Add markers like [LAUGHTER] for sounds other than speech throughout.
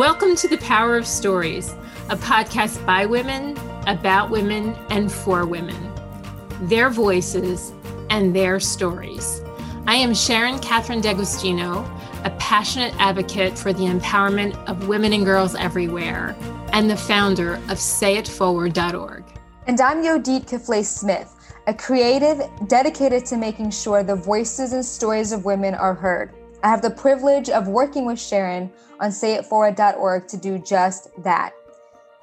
Welcome to the Power of Stories, a podcast by women, about women, and for women. Their voices and their stories. I am Sharon Kathryn D'Agostino, a passionate advocate for the empowerment of women and girls everywhere, and the founder of sayitforward.org. And I'm Yodit Kiflay Smith, a creative dedicated to making sure the voices and stories of women are heard. I have the privilege of working with Sharon on sayitforward.org to do just that.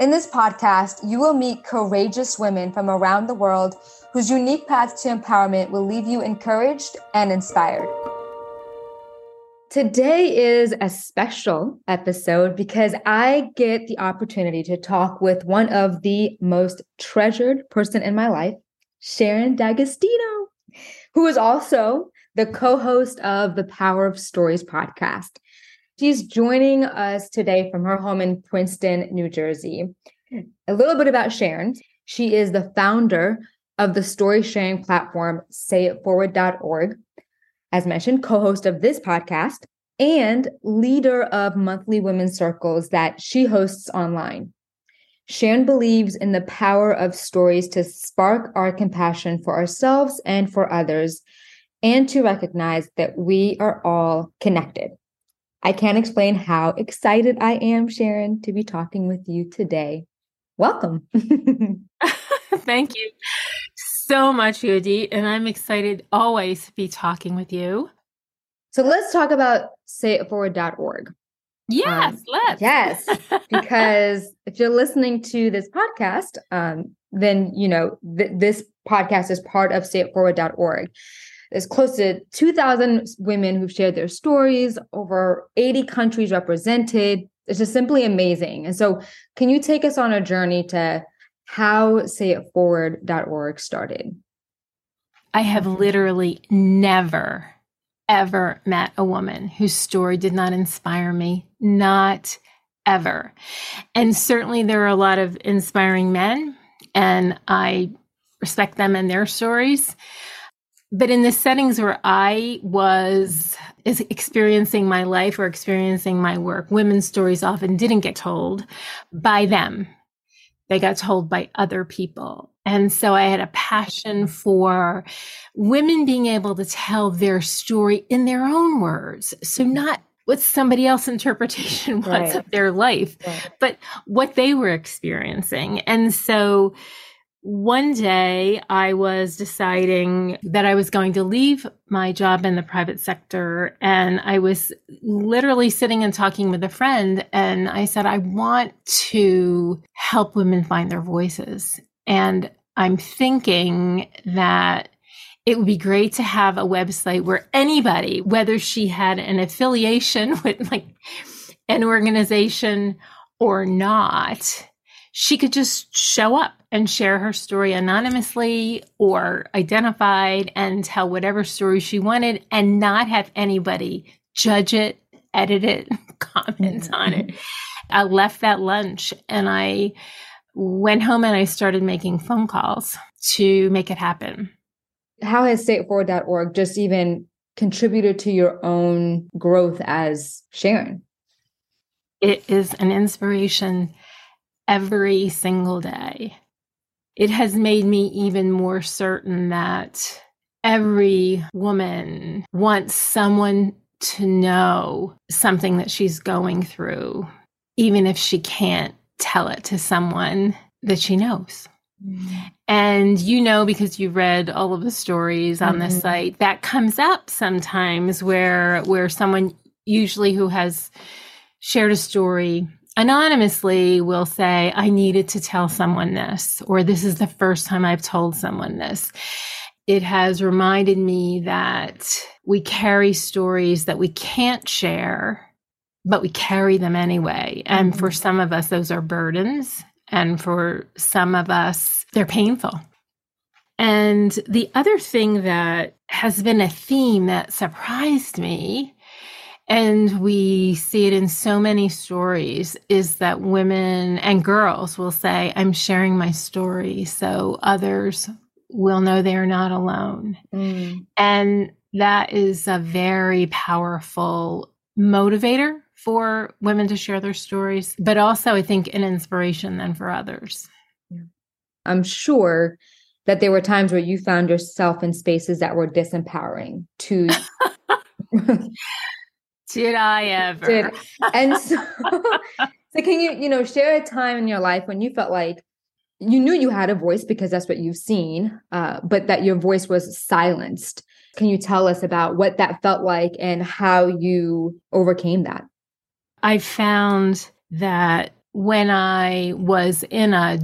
In this podcast, you will meet courageous women from around the world whose unique path to empowerment will leave you encouraged and inspired. Today is a special episode because I get the opportunity to talk with one of the most treasured person in my life, Sharon D'Agostino, who is also the co host of the Power of Stories podcast. She's joining us today from her home in Princeton, New Jersey. A little bit about Sharon. She is the founder of the story sharing platform sayitforward.org. As mentioned, co host of this podcast and leader of monthly women's circles that she hosts online. Sharon believes in the power of stories to spark our compassion for ourselves and for others and to recognize that we are all connected. I can't explain how excited I am, Sharon, to be talking with you today. Welcome. [LAUGHS] Thank you so much, Yodi. And I'm excited always to be talking with you. So let's talk about sayitforward.org. Yes, um, let's. Yes, [LAUGHS] because if you're listening to this podcast, um, then you know th- this podcast is part of sayitforward.org. There's close to 2,000 women who've shared their stories, over 80 countries represented. It's just simply amazing. And so, can you take us on a journey to how sayitforward.org started? I have literally never, ever met a woman whose story did not inspire me. Not ever. And certainly, there are a lot of inspiring men, and I respect them and their stories. But in the settings where I was is experiencing my life or experiencing my work, women's stories often didn't get told by them. They got told by other people. And so I had a passion for women being able to tell their story in their own words. So not what somebody else's interpretation [LAUGHS] was right. of their life, right. but what they were experiencing. And so one day I was deciding that I was going to leave my job in the private sector. And I was literally sitting and talking with a friend. And I said, I want to help women find their voices. And I'm thinking that it would be great to have a website where anybody, whether she had an affiliation [LAUGHS] with like an organization or not, she could just show up and share her story anonymously or identified and tell whatever story she wanted and not have anybody judge it, edit it, [LAUGHS] comment mm-hmm. on it. Mm-hmm. I left that lunch and I went home and I started making phone calls to make it happen. How has sayitforward.org just even contributed to your own growth as Sharon? It is an inspiration every single day. It has made me even more certain that every woman wants someone to know something that she's going through, even if she can't tell it to someone that she knows. Mm-hmm. And you know, because you read all of the stories on mm-hmm. the site, that comes up sometimes where where someone usually who has shared a story anonymously will say, I needed to tell someone this, or this is the first time I've told someone this. It has reminded me that we carry stories that we can't share, but we carry them anyway. And mm-hmm. for some of us, those are burdens. And for some of us, they're painful. And the other thing that has been a theme that surprised me and we see it in so many stories is that women and girls will say, I'm sharing my story so others will know they're not alone. Mm. And that is a very powerful motivator for women to share their stories, but also I think an inspiration then for others. Yeah. I'm sure that there were times where you found yourself in spaces that were disempowering to [LAUGHS] [LAUGHS] Did I ever? Did. And [LAUGHS] so, so can you, you know, share a time in your life when you felt like you knew you had a voice because that's what you've seen, uh, but that your voice was silenced. Can you tell us about what that felt like and how you overcame that? I found that when I was in a,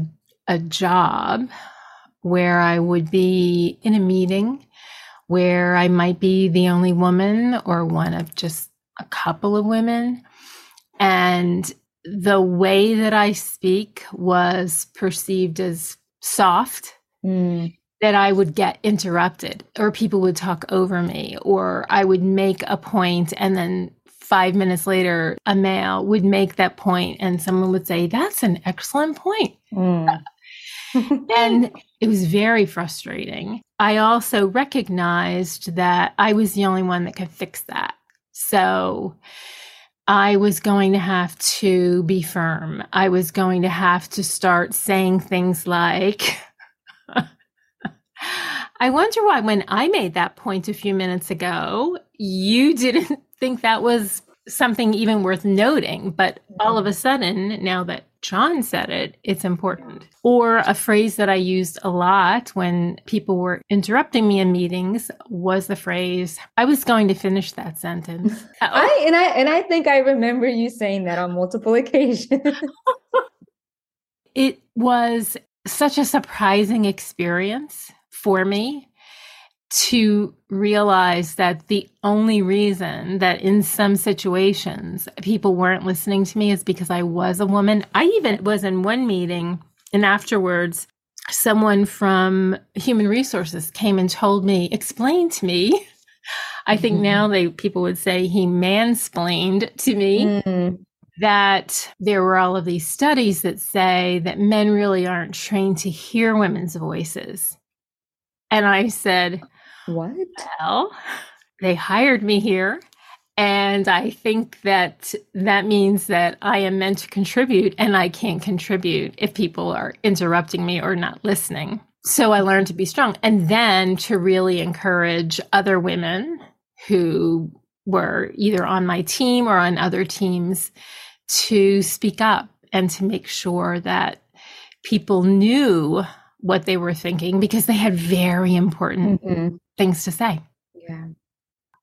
a job where I would be in a meeting where I might be the only woman or one of just a couple of women, and the way that I speak was perceived as soft, mm. that I would get interrupted or people would talk over me, or I would make a point and then five minutes later, a male would make that point and someone would say, That's an excellent point. Mm. [LAUGHS] and it was very frustrating. I also recognized that I was the only one that could fix that. So, I was going to have to be firm. I was going to have to start saying things like, [LAUGHS] I wonder why, when I made that point a few minutes ago, you didn't [LAUGHS] think that was something even worth noting. But all of mm-hmm. a sudden, now that John said it, it's important. Or a phrase that I used a lot when people were interrupting me in meetings was the phrase, I was going to finish that sentence. [LAUGHS] I and I and I think I remember you saying that on multiple [LAUGHS] occasions. it was such a surprising experience for me to realize that the only reason that in some situations people weren't listening to me is because I was a woman. I even was in one meeting and afterwards someone from human resources came and told me, explained to me. I think mm-hmm. now they people would say he mansplained to me. Mm-hmm. That there were all of these studies that say that men really aren't trained to hear women's voices. And I said, what? Well, they hired me here. And I think that that means that I am meant to contribute and I can't contribute if people are interrupting me or not listening. So I learned to be strong and then to really encourage other women who were either on my team or on other teams to speak up and to make sure that people knew what they were thinking because they had very important mm-hmm things to say. Yeah.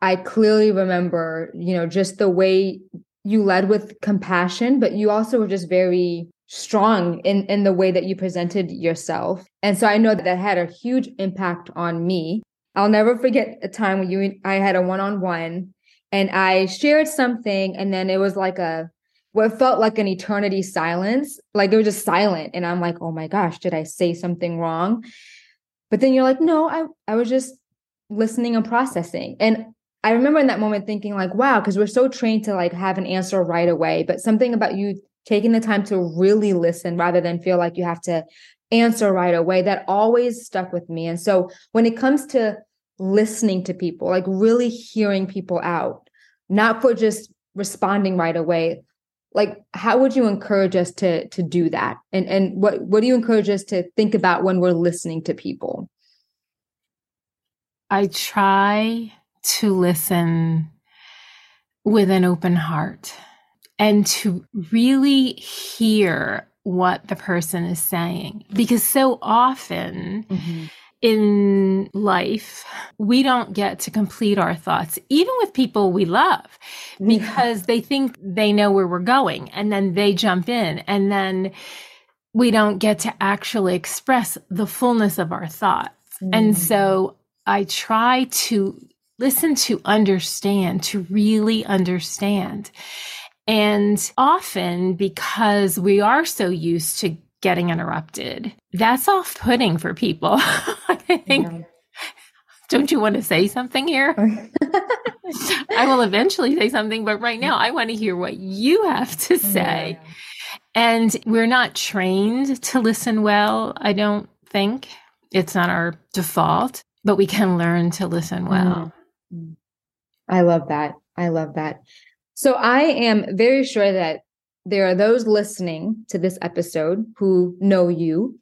I clearly remember, you know, just the way you led with compassion, but you also were just very strong in in the way that you presented yourself. And so I know that that had a huge impact on me. I'll never forget a time when you I had a one-on-one and I shared something and then it was like a what felt like an eternity silence. Like it was just silent and I'm like, "Oh my gosh, did I say something wrong?" But then you're like, "No, I I was just listening and processing. And I remember in that moment thinking like, wow, because we're so trained to like have an answer right away, but something about you taking the time to really listen rather than feel like you have to answer right away that always stuck with me. And so when it comes to listening to people, like really hearing people out, not for just responding right away, like how would you encourage us to to do that? And and what what do you encourage us to think about when we're listening to people? I try to listen with an open heart and to really hear what the person is saying. Because so often mm-hmm. In life, we don't get to complete our thoughts, even with people we love, [LAUGHS] because they think they know where we're going and then they jump in and then we don't get to actually express the fullness of our thoughts. Mm-hmm. And so I try to listen to understand, to really understand. And often, because we are so used to getting interrupted, that's off putting for people. [LAUGHS] I think. Yeah. Don't you want to say something here? [LAUGHS] I will eventually say something, but right now I want to hear what you have to say. Yeah. And we're not trained to listen well, I don't think. It's not our default but we can learn to listen well. Mm. I love that. I love that. So I am very sure that there are those listening to this episode who know you.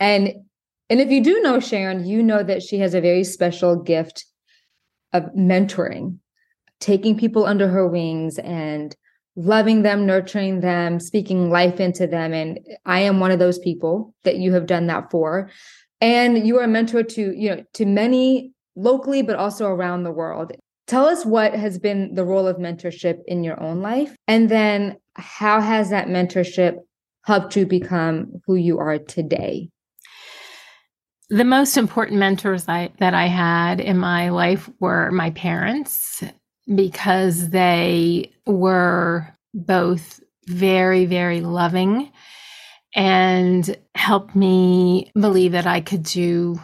And and if you do know Sharon, you know that she has a very special gift of mentoring, taking people under her wings and loving them, nurturing them, speaking life into them. And I am one of those people that you have done that for. And you are a mentor to, you know, to many locally, but also around the world. Tell us what has been the role of mentorship in your own life. And then how has that mentorship helped you become who you are today? The most important mentors I, that I had in my life were my parents because they were both very, very loving and helped me believe that I could do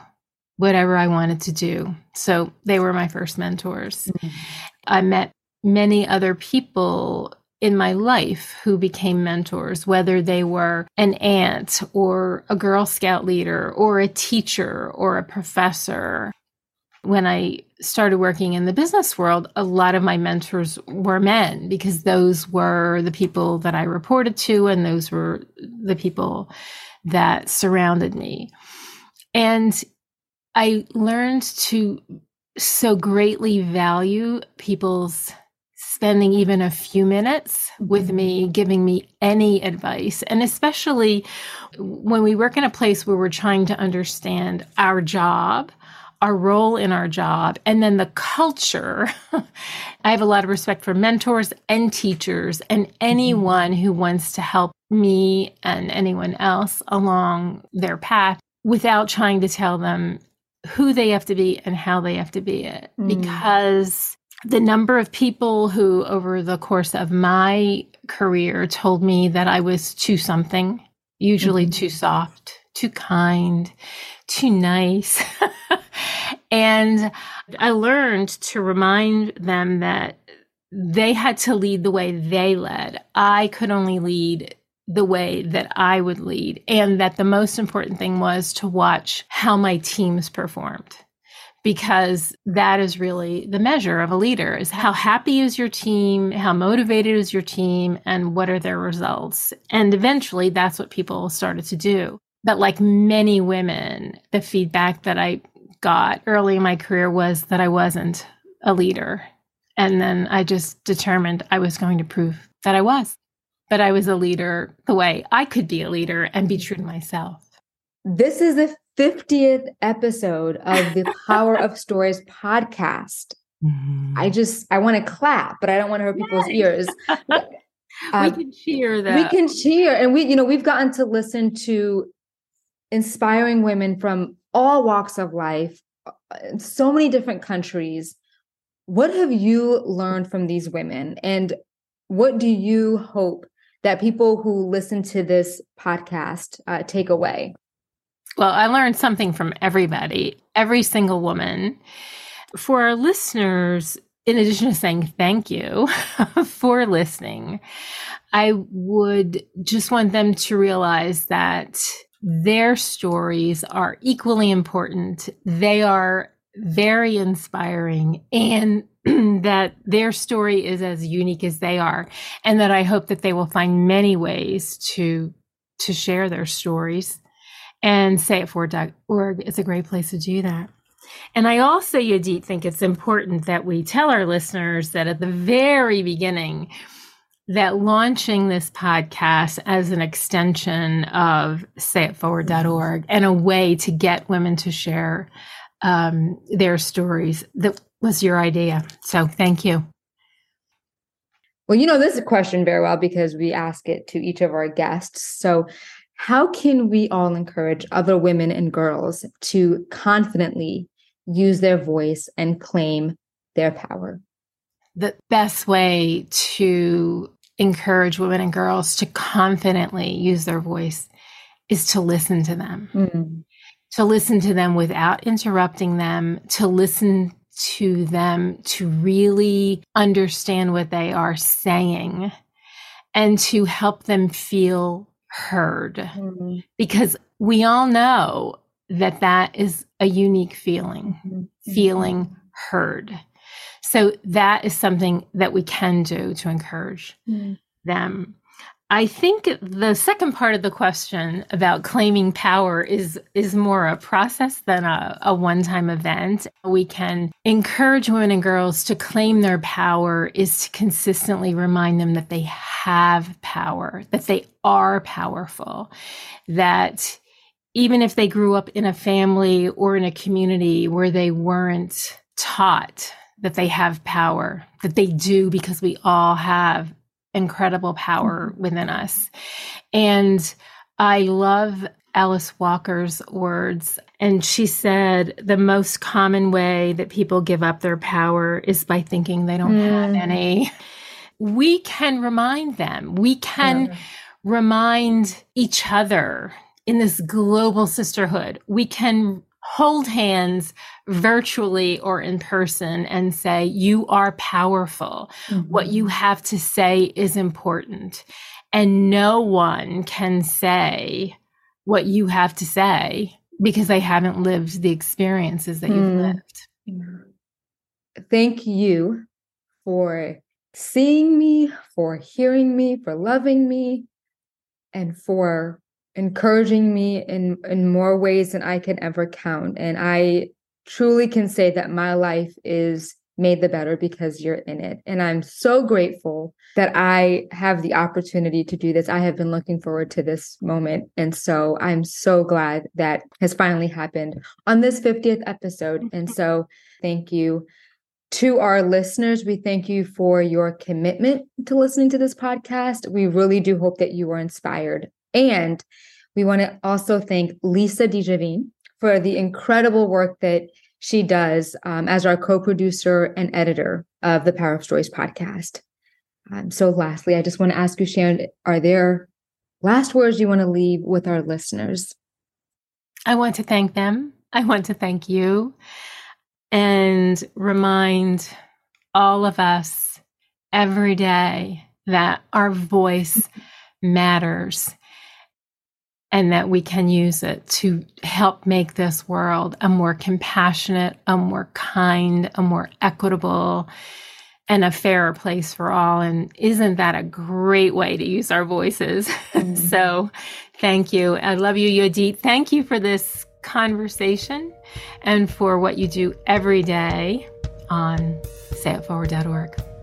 whatever I wanted to do. So they were my first mentors. Mm-hmm. I met many other people in my life who became mentors, whether they were an aunt or a Girl Scout leader or a teacher or a professor. When I started working in the business world, a lot of my mentors were men because those were the people that I reported to and those were the people that surrounded me. And I learned to so greatly value people's spending even a few minutes with me, giving me any advice. And especially when we work in a place where we're trying to understand our job, our role in our job, and then the culture. [LAUGHS] I have a lot of respect for mentors and teachers and anyone who wants to help me and anyone else along their path without trying to tell them who they have to be and how they have to be it mm. because the number of people who over the course of my career told me that I was too something, usually mm-hmm. too soft, too kind, too nice. [LAUGHS] and I learned to remind them that they had to lead the way they led. I could only lead the way that I would lead, and that the most important thing was to watch how my teams performed. Because that is really the measure of a leader is how happy is your team, how motivated is your team, and what are their results. And eventually that's what people started to do. But like many women, the feedback that I got early in my career was that I wasn't a leader. And then I just determined I was going to prove that I was but I was a leader the way I could be a leader and be true to myself. This is the 50th episode of the [LAUGHS] Power of Stories podcast. Mm-hmm. I just I want to clap, but I don't want to hurt people's ears. [LAUGHS] we um, can cheer that. We can cheer. And we, you know, we've gotten to listen to inspiring women from all walks of life, uh, so many different countries. What have you learned from these women? And what do you hope that people who listen to this podcast uh, take away? Well, I learned something from everybody, every single woman. For our listeners, in addition to saying thank you [LAUGHS] for listening, I would just want them to realize that their stories are equally important. They are very inspiring and [CLEARS THROAT] that their story is as unique as they are and that I hope that they will find many ways to to share their stories and say it for.org is a great place to do that. And I also, Yodit, think it's important that we tell our listeners that at the very beginning, that launching this podcast as an extension of sayitforward.org and a way to get women to share um, their stories that was your idea. So thank you. Well, you know this question very well because we ask it to each of our guests. So, how can we all encourage other women and girls to confidently use their voice and claim their power? The best way to encourage women and girls to confidently use their voice is to listen to them. Mm-hmm to listen to them without interrupting them, to listen to them, to really understand what they are saying, and to help them feel heard. Mm-hmm. Because we all know that that is a unique feeling, mm-hmm. feeling heard. So that is something that we can do to encourage mm. them. I think the second part of the question about claiming power is is more a process than a, a one-time event. We can encourage women and girls to claim their power is to consistently remind them that they have power, that they are powerful, that even if they grew up in a family or in a community where they weren't taught that they have power, that they do because we all have incredible power within us. And I love Alice Walker's words. And she said the most common way that people give up their power is by thinking they don't mm. have any. We can remind them, we can yeah. remind each other in this global sisterhood. We can hold hands virtually or in person and say, You are powerful. Mm-hmm. What you have to say is important. And no one can say what you have to say because they haven't lived the experiences that you've mm. lived. Thank you for seeing me, for hearing me, for loving me, and for encouraging me in in more ways than I can ever count. And I truly can say that my life is made the better because you're in it. And I'm so grateful that I have the opportunity to do this. I have been looking forward to this moment. And so I'm so glad that has finally happened on this 50th episode. And so thank you to our listeners. We thank you for your commitment to listening to this podcast. We really do hope that you were inspired and we want to also thank Lisa DiGiovine for the incredible work that she does um, as our co-producer and editor of the Power of Stories podcast. Um, so lastly, I just want to ask you, Sharon, are there last words you want to leave with our listeners? I want to thank them. I want to thank you and remind all of us every day that our voice [LAUGHS] matters and that we can use it to help make this world a more compassionate, a more kind, a more equitable, and a fairer place for all. And isn't that a great way to use our voices? [LAUGHS] Mm-hmm. so thank you. I love you, Yodit. Thank you for this conversation and for what you do every day on sayitforward.org.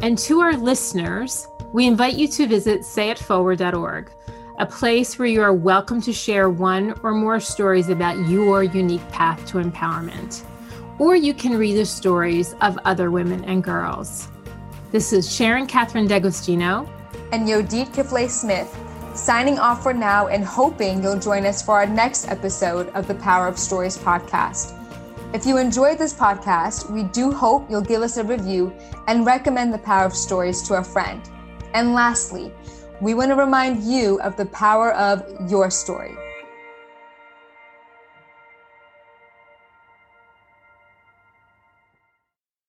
And to our listeners, we invite you to visit sayitforward.org a place where you are welcome to share one or more stories about your unique path to empowerment. Or you can read the stories of other women and girls. This is Sharon Kathryn D'Agostino and Yodit Kifle Smith signing off for now and hoping you'll join us for our next episode of the Power of Stories podcast. If you enjoyed this podcast, we do hope you'll give us a review and recommend the Power of Stories to a friend. And lastly, we want to remind you of the power of your story.